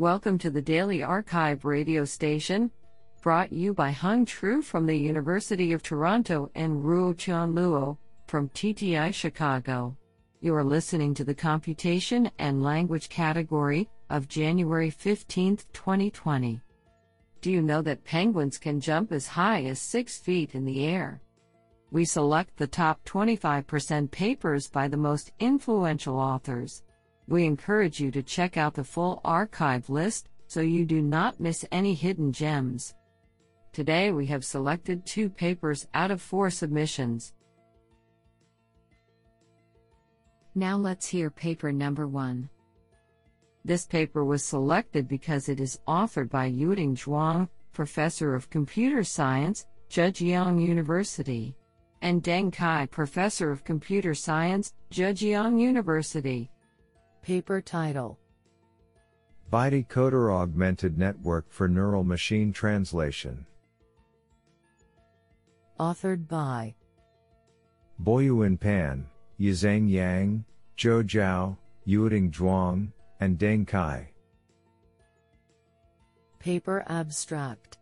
Welcome to the Daily arXiv radio station, brought you by Hung Tru from the University of Toronto and Ruotian Luo from TTI Chicago. You are listening to the Computation and Language category of January 15, 2020. Do you know that penguins can jump as high as 6 feet in the air? We select the top 25% papers by the most influential authors. We encourage you to check out the full arXiv list so you do not miss any hidden gems. Today we have selected two papers out of four submissions. Now let's hear paper number one. This paper was selected because it is authored by Yueting Zhuang, Professor of Computer Science, Zhejiang University, and Deng Cai, Professor of Computer Science, Zhejiang University. Paper title Bi-Decoder Augmented Network for Neural Machine Translation. Authored by Boyuan Pan, Yazheng Yang, Zhou Zhao, Yueting Zhuang, and Deng Cai. Paper abstract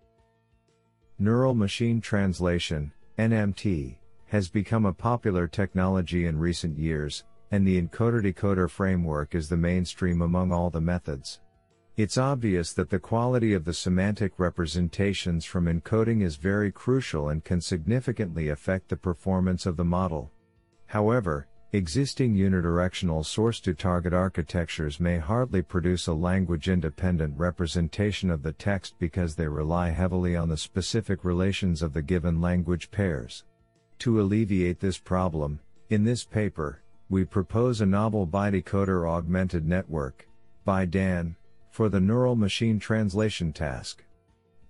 Neural Machine Translation, NMT, has become a popular technology in recent years, and the encoder-decoder framework is the mainstream among all the methods. It's obvious that the quality of the semantic representations from encoding is very crucial and can significantly affect the performance of the model. However, existing unidirectional source-to-target architectures may hardly produce a language-independent representation of the text because they rely heavily on the specific relations of the given language pairs. To alleviate this problem, in this paper, we propose a novel bi-decoder augmented network, BiDAN, for the neural machine translation task.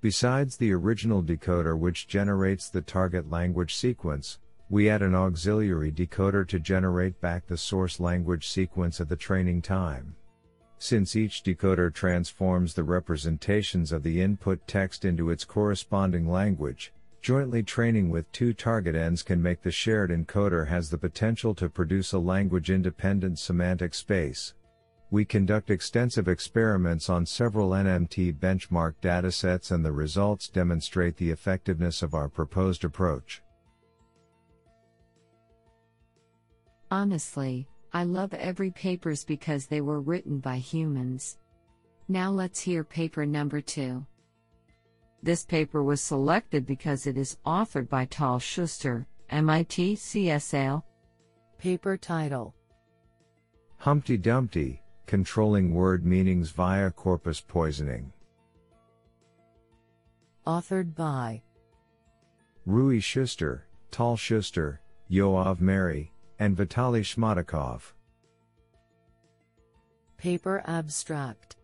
Besides the original decoder which generates the target language sequence, we add an auxiliary decoder to generate back the source language sequence at the training time. Since each decoder transforms the representations of the input text into its corresponding language, Jointly training with two target ends can make the shared encoder has the potential to produce a language independent semantic space. We conduct extensive experiments on several NMT benchmark datasets and the results demonstrate the effectiveness of our proposed approach. Honestly, I love every papers because they were written by humans. Now let's hear paper number 2. This paper was selected because it is authored by Tal Schuster, MIT CSAIL. Paper title Humpty Dumpty Controlling Word Meanings via Corpus Poisoning. Authored by Roei Schuster, Tal Schuster, Yoav Meri, and Vitaly Shmatikov. Paper abstract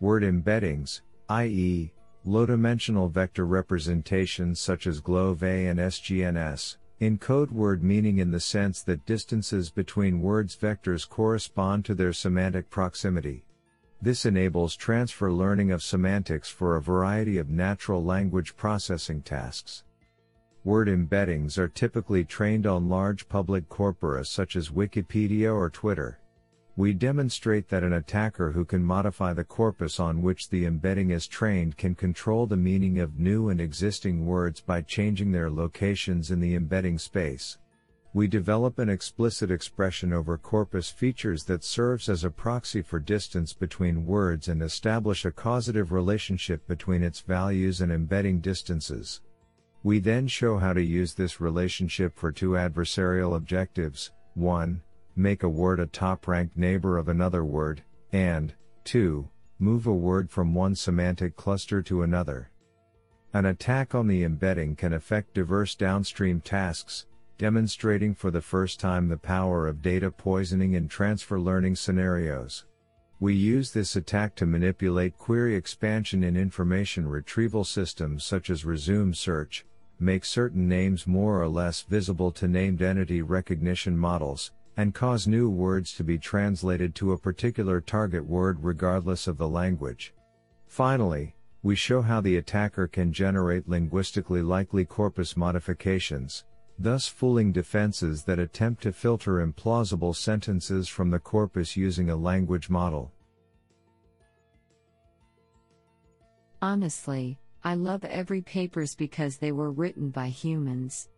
Word embeddings, i.e., Low-dimensional vector representations such as GloVe and SGNS encode word meaning in the sense that distances between words vectors correspond to their semantic proximity. This enables transfer learning of semantics for a variety of natural language processing tasks. Word embeddings are typically trained on large public corpora such as Wikipedia or Twitter. We demonstrate that an attacker who can modify the corpus on which the embedding is trained can control the meaning of new and existing words by changing their locations in the embedding space. We develop an explicit expression over corpus features that serves as a proxy for distance between words and establish a causative relationship between its values and embedding distances. We then show how to use this relationship for two adversarial objectives. 1 make a word a top ranked neighbor of another word, and 2. Move a word from one semantic cluster to another. An attack on the embedding can affect diverse downstream tasks, demonstrating for the first time the power of data poisoning in transfer learning scenarios. We use this attack to manipulate query expansion in information retrieval systems such as resume search, make certain names more or less visible to named entity recognition models, and cause new words to be translated to a particular target word regardless of the language. Finally, we show how the attacker can generate linguistically likely corpus modifications, thus fooling defenses that attempt to filter implausible sentences from the corpus using a language model. Honestly, I love every papers because they were written by humans.